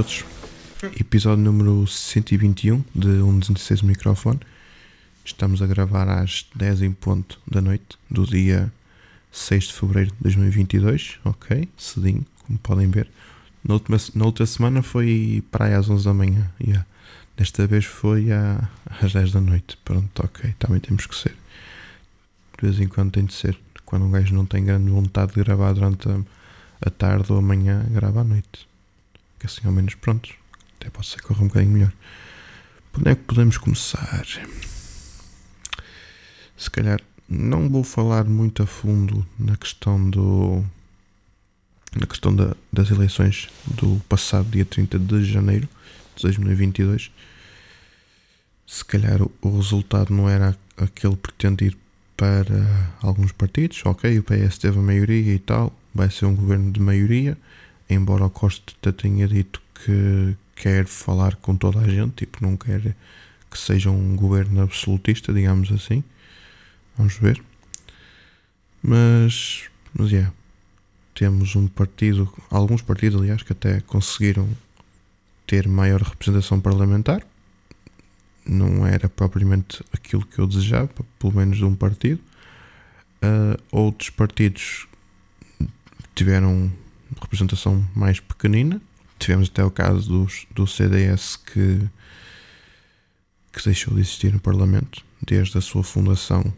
todos. Episódio número 121 de 116 microfone. Estamos a gravar às 10 em ponto da noite do dia 6 de fevereiro de 2022. Ok, cedinho, como podem ver. Na, última, na outra semana foi para aí às 11 da manhã. Yeah. Desta vez foi à, às 10 da noite. Pronto, ok, também temos que ser. De vez em quando tem de ser. Quando um gajo não tem grande vontade de gravar durante a, a tarde ou amanhã, grava à noite. Que assim ao menos prontos. Até pode ser que corra um bocadinho melhor. Por onde é que podemos começar? Se calhar não vou falar muito a fundo na questão do. na questão da, das eleições do passado dia 30 de janeiro de 2022. Se calhar o resultado não era aquele pretendido para alguns partidos. Ok, o PS teve a maioria e tal, vai ser um governo de maioria, embora o Costa tenha dito que quer falar com toda a gente, tipo, não quer que seja um governo absolutista, digamos assim. Vamos ver. Mas, mas yeah, temos um partido, alguns partidos, aliás, que até conseguiram ter maior representação parlamentar. Não era propriamente aquilo que eu desejava, pelo menos de um partido. Uh, outros partidos tiveram representação mais pequenina. Tivemos até o caso dos, do CDS que, que deixou de existir no Parlamento desde a sua fundação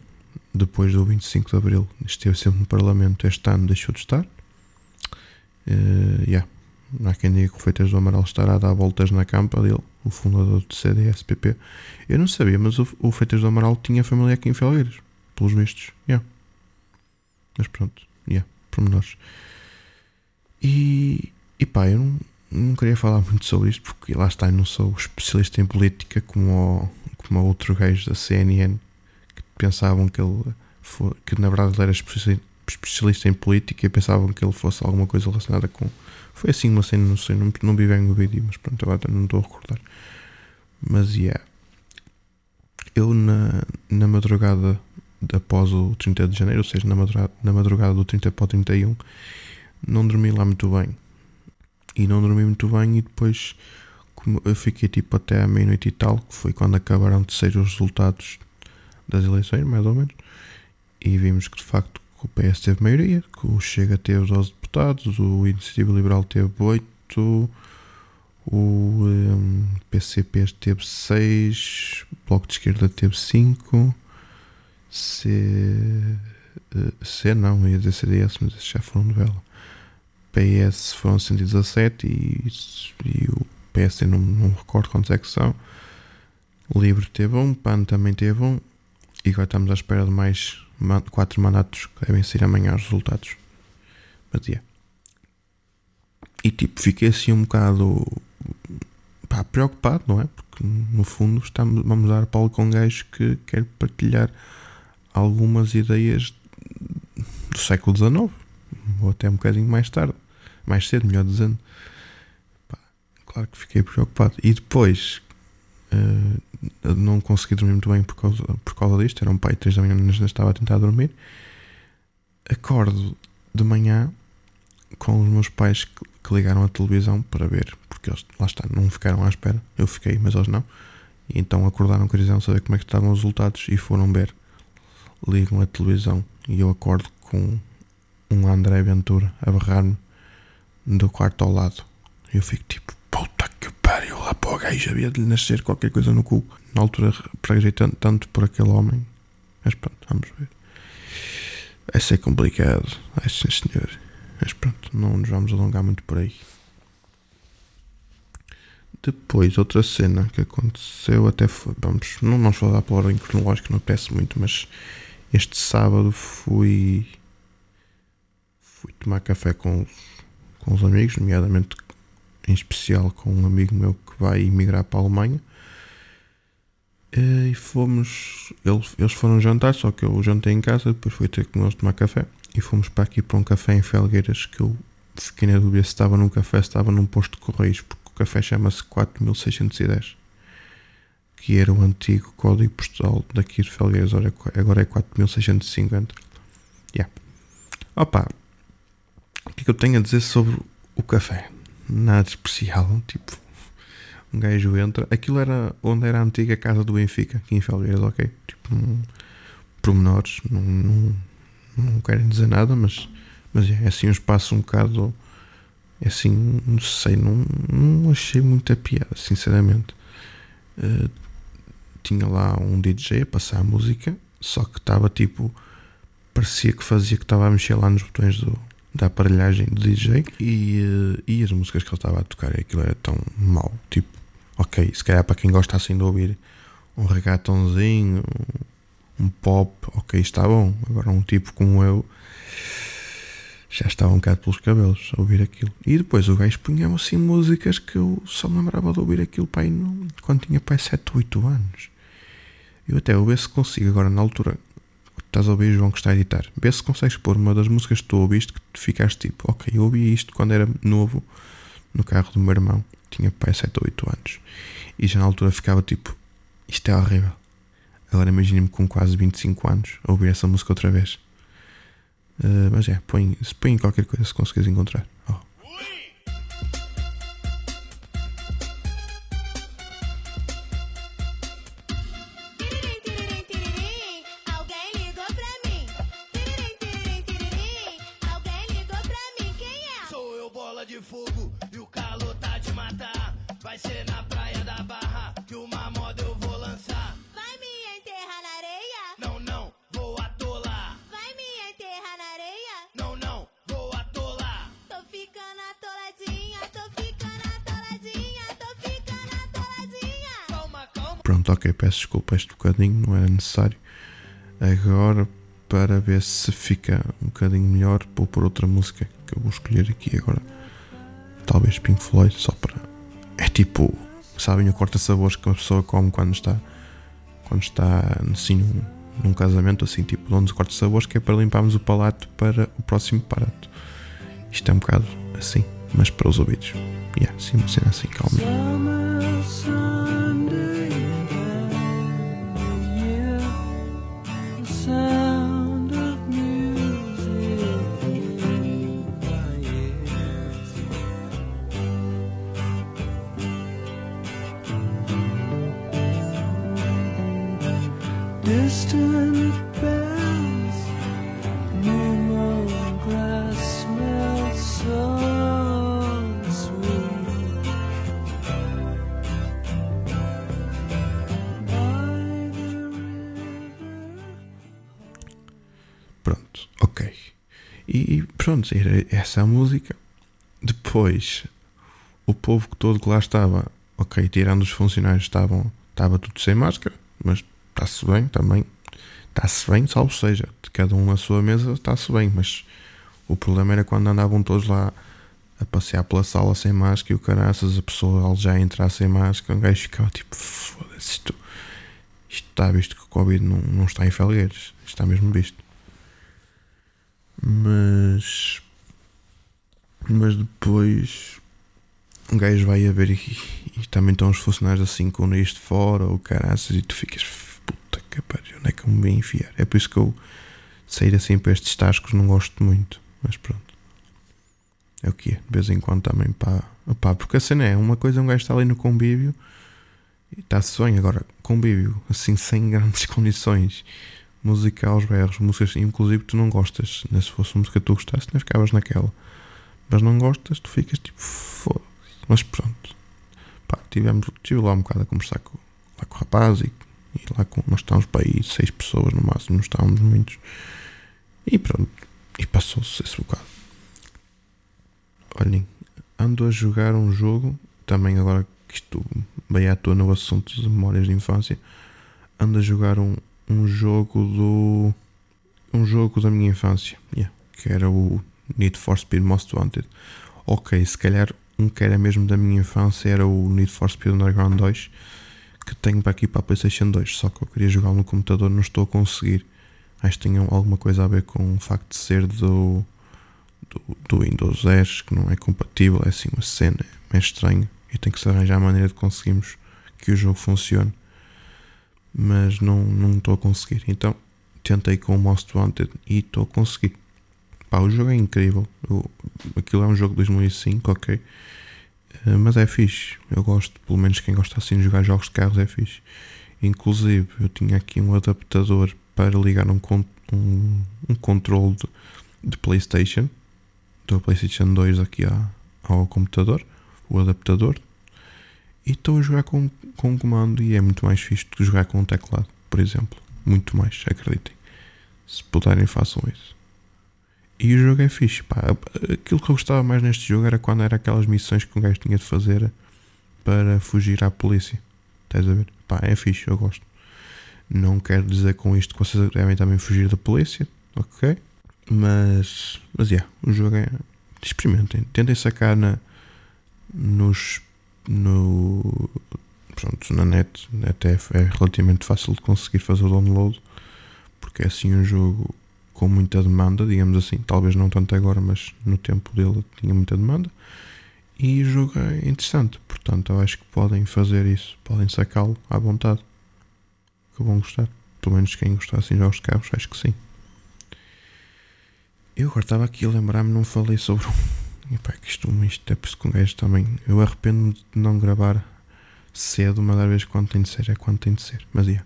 depois do 25 de Abril. Esteve sempre no Parlamento, este ano deixou de estar. Uh, yeah. Há quem diga que o Feitas do Amaral estará a dar voltas na campa dele, o fundador do CDS-PP. Eu não sabia, mas o, o Feitas do Amaral tinha família aqui em Felgueiras, pelos vistos. Yeah. Mas pronto, yeah, pormenores. E, e pá, eu não, não queria falar muito sobre isto porque lá está, eu não sou especialista em política como, o, como outro gajo da CNN que pensavam que ele for, que na verdade ele era especialista em política e pensavam que ele fosse alguma coisa relacionada com. Foi assim uma cena, não sei, não, não vi bem o vídeo, mas pronto, agora não estou a recordar. Mas yeah. Eu na, na madrugada após o 30 de janeiro, ou seja, na madrugada, na madrugada do 30 para o 31, não dormi lá muito bem. E não dormi muito bem e depois eu fiquei tipo até à meia-noite e tal, que foi quando acabaram de ser os resultados das eleições, mais ou menos. E vimos que de facto o PS teve maioria, que o Chega teve 12 deputados, o Iniciativa Liberal teve 8, o um, PCP teve 6, o Bloco de Esquerda teve 5, C. C não, ia dizer CDS, mas já foram novela. PS foram 117 e, e o PS não, não recordo quantos é que são. O Livre teve um, PAN também teve um. E agora estamos à espera de mais 4 mandatos que devem ser amanhã os resultados. Mas yeah. E tipo, fiquei assim um bocado pá, preocupado, não é? Porque no fundo estamos, vamos dar Paulo com um gajo que quer partilhar algumas ideias do século XIX, ou até um bocadinho mais tarde, mais cedo, melhor dizendo. Pá, claro que fiquei preocupado. E depois uh, não consegui dormir muito bem por causa, por causa disto. Era um pai, três da manhã, ainda estava a tentar dormir. Acordo de manhã com os meus pais que, que ligaram a televisão para ver, porque eles, lá está, não ficaram à espera. Eu fiquei, mas eles não. E então acordaram, queriam saber como é que estavam os resultados e foram ver ligam a televisão e eu acordo com um André Ventura a barrar-me do quarto ao lado. Eu fico tipo, puta que pariu, lá para o gajo havia de lhe nascer qualquer coisa no cu. Na altura preguei tanto, tanto por aquele homem. Mas pronto, vamos ver. Vai ser complicado, é sim senhor. Mas pronto, não nos vamos alongar muito por aí. Depois, outra cena que aconteceu até foi. Vamos, não vamos falar pela ordem cronológica, não peço muito, mas este sábado fui, fui tomar café com, com os amigos, nomeadamente em especial com um amigo meu que vai emigrar para a Alemanha. E fomos. Eles, foram jantar, só que eu jantei em casa, depois fui ter com eles tomar café. E fomos para aqui para um café em Felgueiras que eu fiquei na dúvida se estava num café, se estava num posto de correios, porque o café chama-se 4610 que era o antigo código postal daqui de Felgueiras, agora é 4650. Yeah. Opa, o que é que eu tenho a dizer sobre o café? nada especial. Tipo, um gajo entra. Aquilo era onde era a antiga casa do Benfica, aqui em Felgueiras, ok? Tipo, um, pormenores, não, não, não querem dizer nada, mas, mas é assim um espaço um bocado. É assim, não sei, não, não achei muita piada, sinceramente. Uh, tinha lá um DJ a passar a música, só que estava tipo. parecia que fazia que estava a mexer lá nos botões do, da aparelhagem do DJ e, uh, e as músicas que ele estava a tocar, aquilo era tão mau. Tipo, ok, se calhar para quem gosta assim de ouvir um regatãozinho, um, um pop, ok, está bom. Agora um tipo como eu já estava um bocado pelos cabelos a ouvir aquilo. E depois o gajo punha assim músicas que eu só me lembrava de ouvir aquilo pai, quando tinha pai 7, 8 anos. Eu até vou ver se consigo agora na altura. Estás a ouvir João que está a editar. Vê se consegues pôr uma das músicas que tu ouviste que tu ficaste tipo, ok, eu ouvi isto quando era novo no carro do meu irmão. Tinha pai 7 ou 8 anos. E já na altura ficava tipo, isto é horrível. Agora imagine-me com quase 25 anos a ouvir essa música outra vez. Uh, mas é, põe, põe qualquer coisa se conseguires encontrar. Oh. Pronto, ok, peço desculpa este bocadinho, não era necessário. Agora, para ver se fica um bocadinho melhor, vou por outra música que eu vou escolher aqui agora. Talvez Pink Floyd, só para. É tipo, sabem, o corta-sabores que uma pessoa come quando está. Quando está assim num, num casamento, assim, tipo, de onde corta-sabores, que é para limparmos o palato para o próximo prato. Isto é um bocado assim, mas para os ouvidos. Yeah, sim, uma cena assim, calma. Pronto, ok. E pronto, era essa a música. Depois, o povo todo que lá estava, ok, tirando os funcionários, estavam, estava tudo sem máscara, mas está-se bem também. Está-se bem, salvo seja, de cada um na sua mesa está-se bem, mas o problema era quando andavam todos lá a passear pela sala sem máscara e o caraças, a pessoa já entrar sem máscara, um gajo ficava tipo, foda-se, isto, isto está visto que o Covid não, não está em Felgueiras, está mesmo visto. Mas. Mas depois. Um gajo vai a ver e, e também estão os funcionários assim com o nariz de fora ou caraças e tu ficas. Puta que pariu, onde é que eu me vou enfiar? É por isso que eu sair assim para estes tascos não gosto muito. Mas pronto. É o que é. De vez em quando também pá. Opá, porque a cena é uma coisa, um gajo está ali no convívio e está-se sonho. Agora, convívio, assim, sem grandes condições música aos berros, músicas inclusive tu não gostas, né? se fosse música que tu gostasses, não ficavas naquela, mas não gostas, tu ficas tipo foda mas pronto, pá, tivemos, estive lá um bocado a conversar com, lá com o rapaz e, e lá com, nós estávamos para aí seis pessoas no máximo, não estávamos muitos, e pronto, e passou-se esse bocado. Olhem, ando a jogar um jogo, também agora que isto bem à toa no assunto de memórias de infância, ando a jogar um, um jogo do. Um jogo da minha infância, yeah, que era o Need for Speed Most Wanted. Ok, se calhar um que era mesmo da minha infância era o Need for Speed Underground 2, que tenho para aqui para a PlayStation 2. Só que eu queria jogar no computador, não estou a conseguir. Acho que tem alguma coisa a ver com o facto de ser do, do, do Windows 10, que não é compatível. É assim uma cena, é estranho. E tem que se arranjar a maneira de conseguirmos que o jogo funcione mas não estou a conseguir. Então tentei com o Most Wanted e estou a conseguir. Pá, o jogo é incrível. O, aquilo é um jogo de 2005, ok. Eh, mas é fixe. Eu gosto, pelo menos quem gosta assim de jogar jogos de carros é fixe. Inclusive, eu tinha aqui um adaptador para ligar um, um, um controle de, de PlayStation, do PlayStation 2 aqui à- ao computador, o adaptador, e estou a jogar com, com um comando e é muito mais fixe do que jogar com um teclado, por exemplo. Muito mais, acreditem. Se puderem, façam isso. E o jogo é fixe, pá. Aquilo que eu gostava mais neste jogo era quando era aquelas missões que um gajo tinha de fazer para fugir à polícia. Estás a ver? Pá, é fixe, eu gosto. Não quero dizer com isto que vocês devem também fugir da polícia, ok? Mas, mas, yeah, o jogo é. Experimentem, tentem sacar na, nos. No. Pronto, na net, até é relativamente fácil de conseguir fazer o download, porque é assim um jogo com muita demanda, digamos assim. Talvez não tanto agora, mas no tempo dele tinha muita demanda. E o jogo é interessante, portanto, eu acho que podem fazer isso, podem sacá-lo à vontade. Que vão gostar. Pelo menos quem gostar assim jogos de carros, acho que sim. Eu agora estava aqui a lembrar-me, não falei sobre um. Epá, que isto, isto é que um gajo também. Eu arrependo-me de não gravar cedo, mas às vezes quando tem de ser é quando tem de ser. Mas ia.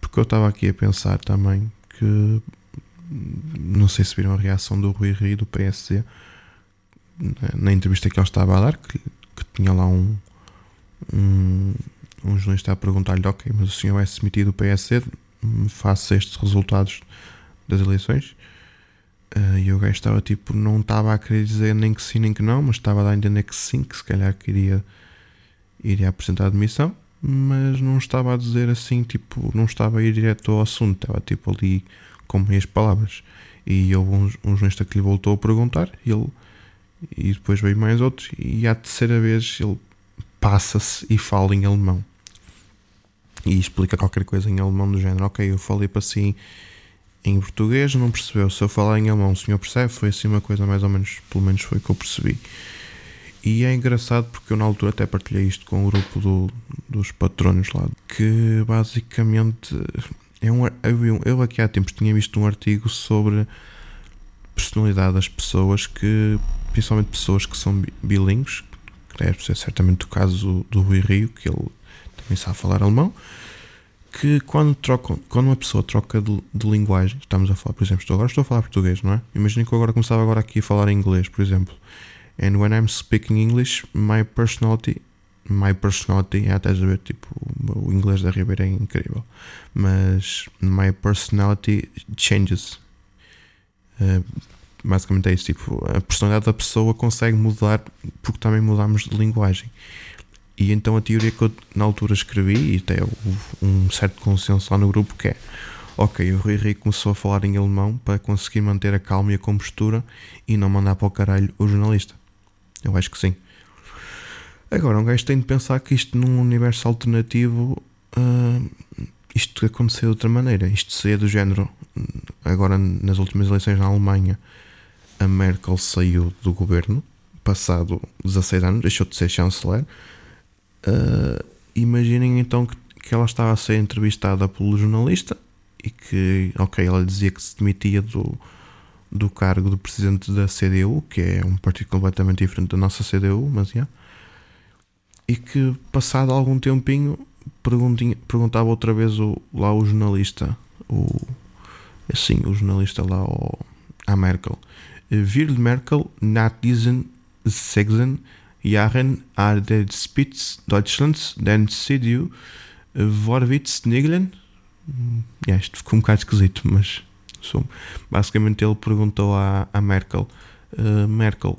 Porque eu estava aqui a pensar também que. Não sei se viram a reação do Rui Rio do PSC na, na entrevista que ele estava a dar, que, que tinha lá um. Um, um jornalista a perguntar-lhe: Ok, mas o senhor é demitido do PSC, face a estes resultados das eleições. Uh, e o gajo estava tipo, não estava a querer dizer nem que sim nem que não, mas estava a dar a entender que sim, que se calhar queria iria apresentar a demissão, mas não estava a dizer assim, tipo, não estava a ir direto ao assunto, estava tipo ali com meias palavras. E houve um, um jornalista que lhe voltou a perguntar, e ele e depois veio mais outros, e à terceira vez ele passa-se e fala em alemão. E explica qualquer coisa em alemão do género, ok, eu falei para si em português, não percebeu. Se eu falar em alemão, o senhor percebe? Foi assim uma coisa mais ou menos, pelo menos foi que eu percebi. E é engraçado porque eu na altura até partilhei isto com o grupo do, dos patronos lá, que basicamente é um, eu, eu aqui há tempos tinha visto um artigo sobre personalidade das pessoas que, principalmente pessoas que são bi- bilíngues, que deve ser certamente o caso do Rui Rio, que ele também sabe falar alemão, que quando trocam, quando uma pessoa troca de, de linguagem, estamos a falar, por exemplo, estou, agora estou a falar português, não é? Imaginem que eu agora começava agora aqui a falar inglês, por exemplo. And when I'm speaking English, my personality, my personality, é, estás a ver, tipo, o inglês da Ribeira é incrível, mas my personality changes. Uh, basicamente é isso, tipo, a personalidade da pessoa consegue mudar porque também mudamos de linguagem. E então a teoria que eu na altura escrevi, e até houve um certo consenso lá no grupo, que é ok, o Rui Rio começou a falar em alemão para conseguir manter a calma e a compostura e não mandar para o caralho o jornalista. Eu acho que sim. Agora, um gajo tem de pensar que isto num universo alternativo ah, isto aconteceu de outra maneira. Isto seria do género. Agora, nas últimas eleições na Alemanha, a Merkel saiu do governo, passado 16 anos, deixou de ser chanceler. Uh, imaginem então que, que ela estava a ser entrevistada pelo jornalista e que, ok, ela dizia que se demitia do, do cargo do presidente da CDU, que é um partido completamente diferente da nossa CDU, mas já. E que, passado algum tempinho, perguntava outra vez o, lá o jornalista, o, assim, o jornalista lá ao, à Merkel. Will Merkel nach diesen sechs Jahren an der Spitze Deutschlands den CDU Vorwitz Niglen? Yeah, isto ficou um bocado esquisito, mas sou- basicamente ele perguntou à, à Merkel: "Uh, Merkel,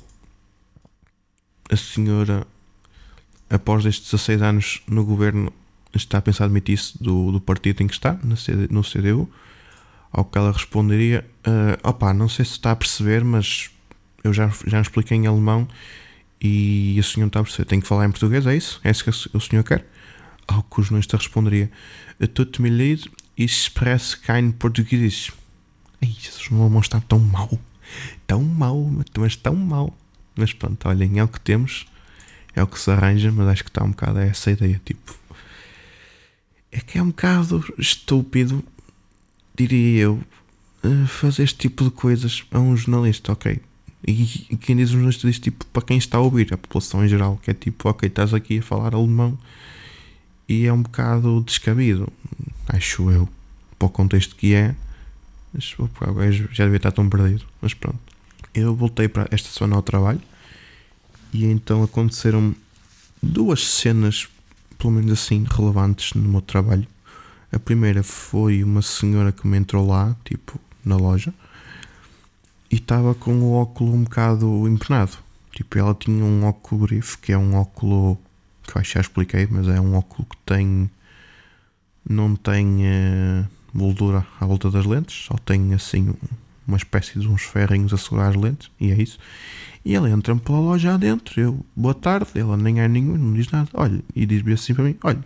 a senhora, após estes 16 anos no governo, está a pensar demitir-se do, do partido em que está, no CDU? Ao que ela responderia: "Ah, opá, não sei se está a perceber, mas eu já, já expliquei em alemão e o senhor está a perceber. Tem que falar em português, é isso? É isso que o senhor quer? Ao que o jornalista responderia: Tut me leid, spreche kein Português. Ai, Jesus, meu alemão está tão mau. Tão mau, mas tão mau. Mas pronto, olhem, é o que temos, é o que se arranja, mas acho que está um bocado essa ideia. Tipo, é que é um bocado estúpido, diria eu, eh, fazer este tipo de coisas a um jornalista, ok? E, quem diz os jornalistas diz tipo para quem está a ouvir, a população em geral, que é tipo, ok, estás aqui a falar alemão e é um bocado descabido, acho eu, para o contexto que é. Mas já devia estar tão perdido, mas pronto. Eu voltei para esta semana ao trabalho e então aconteceram duas cenas, pelo menos assim, relevantes no meu trabalho. A primeira foi uma senhora que me entrou lá, tipo, na loja, e estava com o óculo um bocado empenado. Tipo, ela tinha um óculo grife, que é um óculo que eu acho que já expliquei, mas é um óculo que tem. não tem eh, moldura à volta das lentes, só tem assim um- uma espécie de uns ferrinhos a segurar as lentes, e é isso. E ela entra-me pela loja adentro, eu, boa tarde, ela nem é nenhum, não diz nada, olha, e diz-me assim para mim: olha,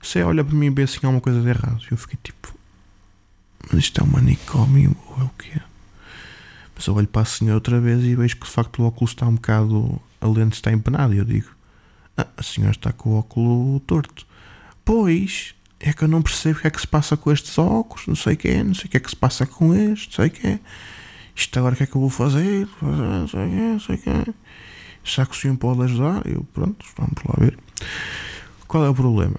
você olha para mim e vê assim alguma coisa de errado. Eu fiquei tipo, mas isto é um manicômio ou é o quê? Mas eu olho para a senhora outra vez e vejo que de facto o óculos está um bocado. a lente está empenada. E eu digo: ah, a senhora está com o óculo torto. Pois, é que eu não percebo o que é que se passa com estes óculos, não sei o que é, não sei o que é que se passa com este, não sei o que é. Isto agora o que é que eu vou fazer? Não sei o que é, não sei o que é. Será que o senhor pode ajudar? Eu, pronto, vamos lá ver. Qual é o problema?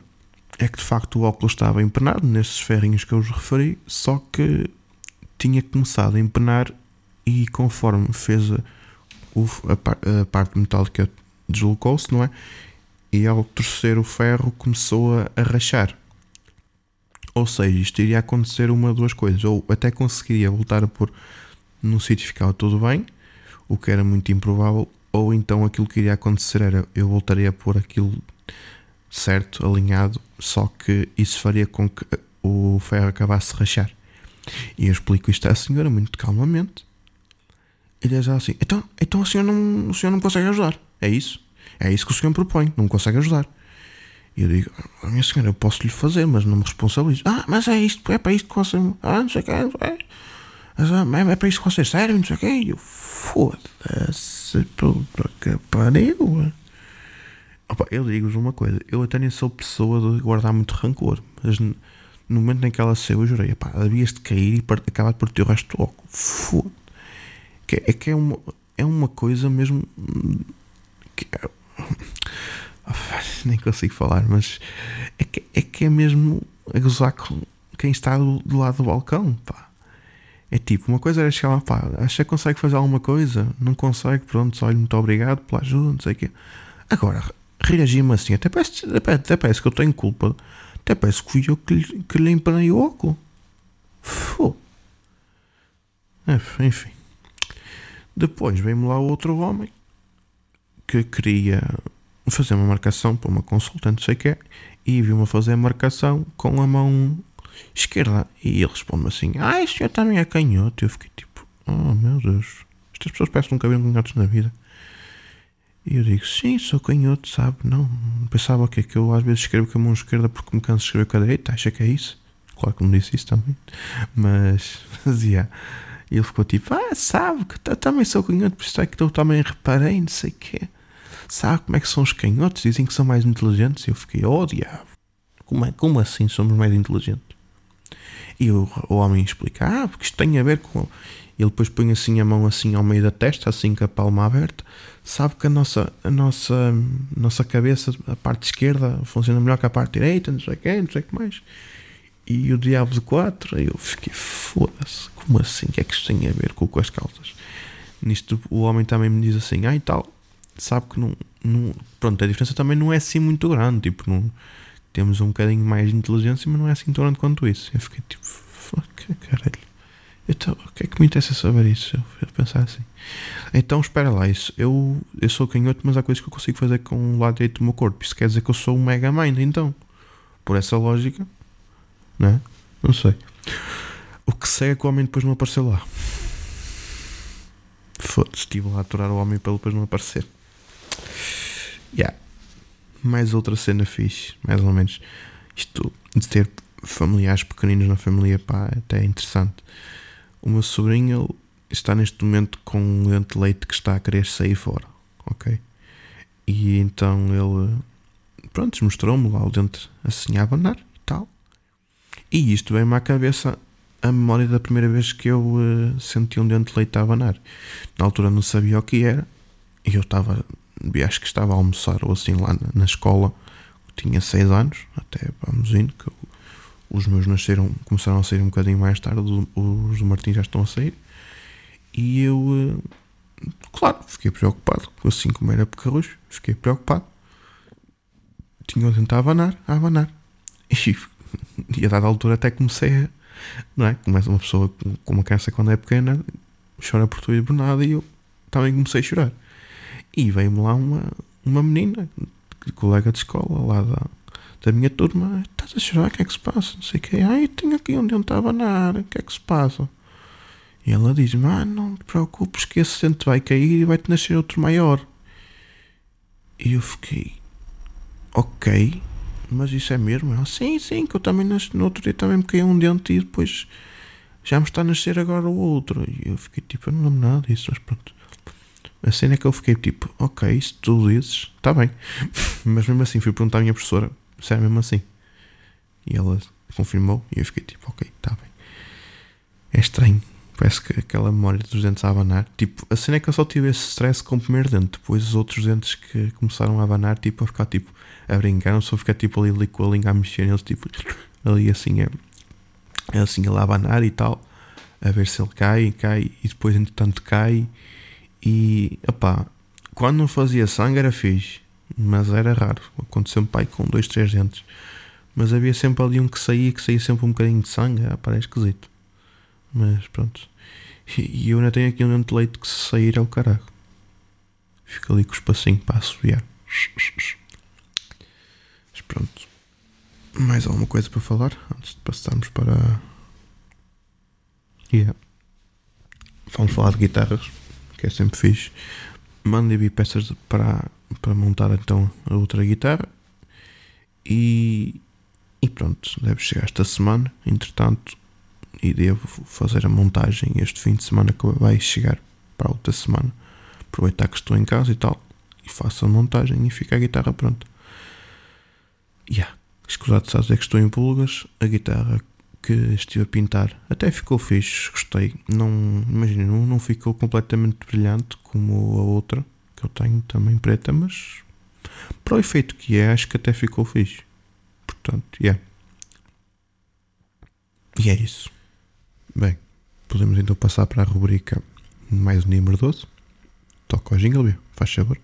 É que de facto o óculos estava empenado nesses ferrinhos que eu vos referi, só que tinha começado a empenar e conforme fez a, a a parte metálica deslocou-se, não é? E ao torcer o ferro começou a, a rachar. Ou seja, isto iria acontecer uma ou duas coisas. Ou até conseguiria voltar a pôr num sítio ficava tudo bem, o que era muito improvável. Ou então aquilo que iria acontecer era eu voltaria a pôr aquilo certo, alinhado, só que isso faria com que o ferro acabasse de rachar. E eu explico isto à senhora muito calmamente. E diz ela assim: então, então o, senhor não, o senhor não consegue ajudar. É isso? É isso que o senhor me propõe. Não consegue ajudar. E eu digo: a minha senhora, eu posso lhe fazer, mas não me responsabilizo. Ah, mas é isto, é para isto que você. Ah, não sei o que. É, mas, ah, é, é para isto que você serve, não sei o que. E eu, foda-se, puta que pariu. Opa, eu digo-vos uma coisa: eu até nem sou pessoa de guardar muito rancor, mas no momento em que ela saiu, eu jurei: pá, havias de cair e acabar de partir o resto do óculo. Foda. Que é, é que é uma, é uma coisa mesmo. Que é- nem consigo falar, mas é que é, que é mesmo a gozar com quem está do, do lado do balcão, pá. É tipo, uma coisa era chegar lá, pá, acha que consegue fazer alguma coisa? Não consegue, pronto, olha, muito obrigado pela ajuda, não sei o quê. Agora, reagir-me assim, até parece, até, até parece que eu tenho culpa, até parece que fui eu que, lhe- que lhe empanei o óculo. Fô. Enfim, Enfim. Depois veio-me lá outro homem que queria fazer uma marcação para uma consulta, não sei o que e viu-me fazer a marcação com a mão esquerda. E ele responde-me assim: Ah, esse senhor também é canhoto. Eu fiquei tipo: Oh meu Deus, estas pessoas parecem que nunca viram na vida. E eu digo: Sim, sou canhoto, sabe? Não, pensava o quê? Que eu às vezes escrevo com a mão esquerda porque me canso de escrever com a direita. Acha que é isso? Claro que me disse isso também. Mas, mas yeah. E ele ficou tipo: Ah, sabe que também sou canhoto, por isso é que eu também reparei, não sei o quê. Sabe como é que são os canhotos? Dizem que são mais inteligentes. E eu fiquei: Oh diabo, como, é, como assim somos mais inteligentes? E o, o homem explica: Ah, porque isto tem a ver com. Ele depois põe assim a mão assim ao meio da testa, assim com a palma aberta. Sabe que a nossa, a nossa, nossa cabeça, a parte esquerda, funciona melhor que a parte direita, não sei o que, não sei o que mais. E o diabo de 4, eu fiquei, foda-se, como assim? O que é que isto tem a ver com, com as calças? Nisto o homem também me diz assim, ah e tal, sabe que não, não. Pronto, a diferença também não é assim muito grande, tipo, não, temos um bocadinho mais de inteligência, mas não é assim tão grande quanto isso. Eu fiquei tipo, fuck, caralho. Então, o que é que me interessa saber isso? Eu fui pensar assim. Então, espera lá, isso. Eu, eu sou canhoto, mas há coisas que eu consigo fazer com o lado direito do meu corpo. Isso quer dizer que eu sou um mega mind, então. Por essa lógica, não é? Não sei. O que sei é que o homem depois não apareceu lá. Foda-se, estive lá a aturar o homem para ele depois não aparecer. Yeah. Mais outra cena fixe, mais ou menos. Isto de ter familiares pequeninos na família, pá, até é interessante. O meu sobrinho ele está neste momento com um dente de leite que está a querer sair fora, ok? E então ele, pronto, mostrou-me lá o dente assim a abanar e isto veio-me à cabeça a memória da primeira vez que eu eh, senti um dente de leite a abanar. Na altura não sabia o que era e eu estava, acho que estava a almoçar ou assim lá na, escola, tinha 6 anos, até vamos indo, que eu- os meus nasceram, começaram a sair um bocadinho mais tarde, os, do Martim já estão a sair. E eu, eh, claro, fiquei preocupado, assim como era pecarrujo, fiquei preocupado. Tinha o dente a abanar, a abanar. E, e a dada altura até comecei a, não é? Começa uma pessoa com- uma criança quando é pequena, chora por tudo e por nada, e eu também comecei a chorar. E veio-me lá uma, uma menina, colega de escola, lá da, da minha turma, estás a chorar, o que é que se passa? Não sei o que, ai, tenho aqui um dente a abanar, o que é que se passa? E ela diz-me, ah, não te preocupes que esse dente vai cair e vai-te nascer outro maior. E eu fiquei, ok, mas isso é mesmo? Ela, sim, sim, que eu também nasci, no outro dia também me caiu um dente e depois já me está a nascer agora o outro. E eu fiquei tipo, eu não lembro nada disso, mas pronto. A cena é que eu fiquei tipo, ok, isso tu dizes, está bem. mas mesmo assim fui perguntar à minha professora se era mesmo assim. E ela confirmou e eu fiquei tipo, ok, está bem. É estranho. Parece que aquela memória dos dentes a abanar. Tipo, a cena é que eu só tive esse stress com o primeiro dente. Depois os outros dentes que começaram a abanar, tipo, a ficar tipo a brincar, não só ficar tipo ali, ali com a língua a mexer neles, tipo, ali assim, é, assim, a abanar e tal, a ver se ele cai, cai, e depois entretanto cai, e, opá, quando não fazia sangue era fixe, mas era raro, aconteceu-me pai com dois, três dentes, mas havia sempre ali um que saía, que saía sempre um bocadinho de sangue, ah, é esquisito, mas pronto, e, eu ainda tenho aqui um dente de leite que se sair é o caralho, fica ali com o espacinho para assobiar. Mas pronto. Mais alguma coisa para falar antes de passarmos para. Yeah. Vamos falar de guitarras, que é sempre fixe. Mandei vir peças para, para montar então a outra guitarra. E, e pronto, deve chegar esta semana. Entretanto, e devo fazer a montagem este fim de semana que vai chegar para a outra semana. Aproveitar que estou em casa e tal. E faço a montagem e fica a guitarra pronta. Yeah. Escusado de dizer que estou em pulgas. A guitarra que estive a pintar até ficou fixe, gostei. Não, imagina, não, não ficou completamente brilhante como a outra que eu tenho também preta, mas para o efeito que é, acho que até ficou fixe. Portanto, yeah. E é isso. Bem, podemos então passar para a rubrica mais número 12. Toca o jingle, faz favor.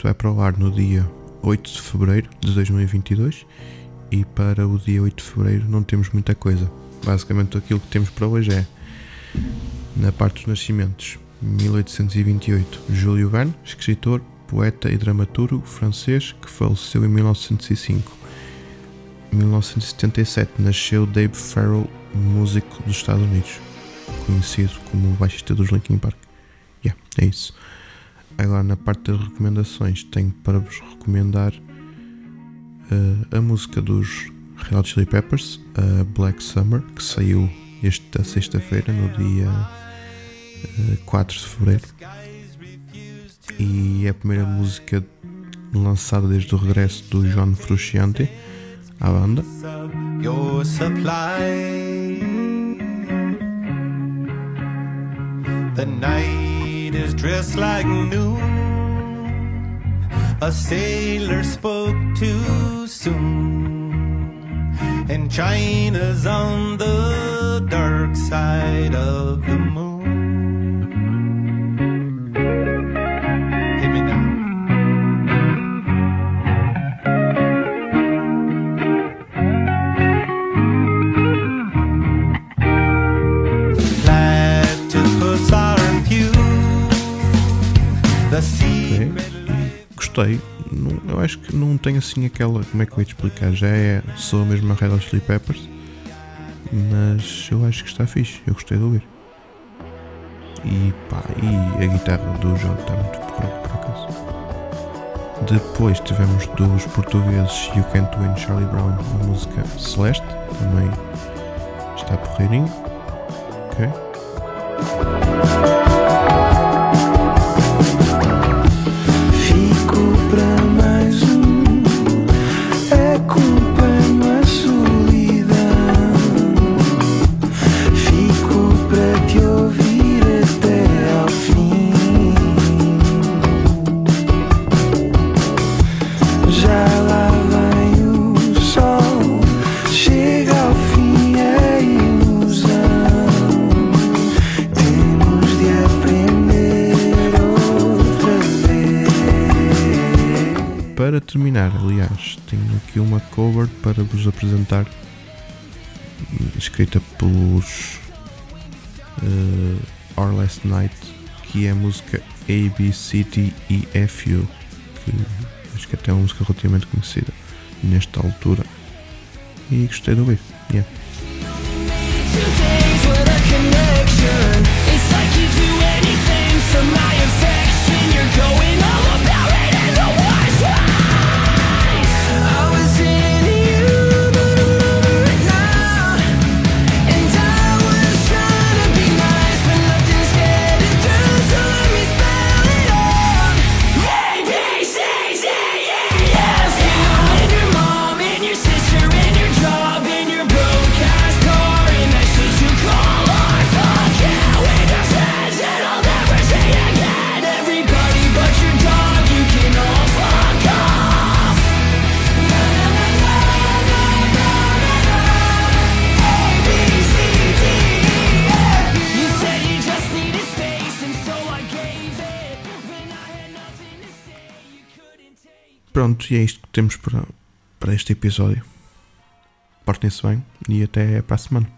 Isto é para o ar no dia 8 de fevereiro de 2022 e para o dia 8 de fevereiro não temos muita coisa. Basicamente aquilo que temos para hoje é na parte dos nascimentos 1828 Júlio Verne, escritor, poeta e dramaturgo francês que faleceu em 1905. 1977 nasceu Dave Farrell, músico dos Estados Unidos, conhecido como baixista dos Linkin Park. Yeah, é isso. Agora, na parte das recomendações, tenho para vos recomendar eh, a música dos Red Hot Chili Peppers, a Black Summer, que saiu esta sexta-feira, no dia eh, 4 de fevereiro. E é a primeira música lançada desde o regresso do John Frusciante à banda. The night is dressed like new. A sailor spoke too soon. And China's on the dark side of the moon. gostei. Não, eu acho que não tem assim aquela. Como é que eu ia te explicar? Já é só mesmo a Red Hot Chili Peppers. Mas eu acho que está fixe. Eu gostei de ouvir. E pá, e a guitarra do João está muito porreira por acaso. Depois tivemos dos portugueses You Can't Win Charlie Brown a música Celeste. Também está porreirinho. escrita pelos uh, Our Last Night, que é a música A, B, C, D, E, F, U, que acho que até é uma música relativamente conhecida nesta altura. E gostei de ouvir. Yeah. pronto, e é isto que temos para, para este episódio. Portem-se bem e até para a semana.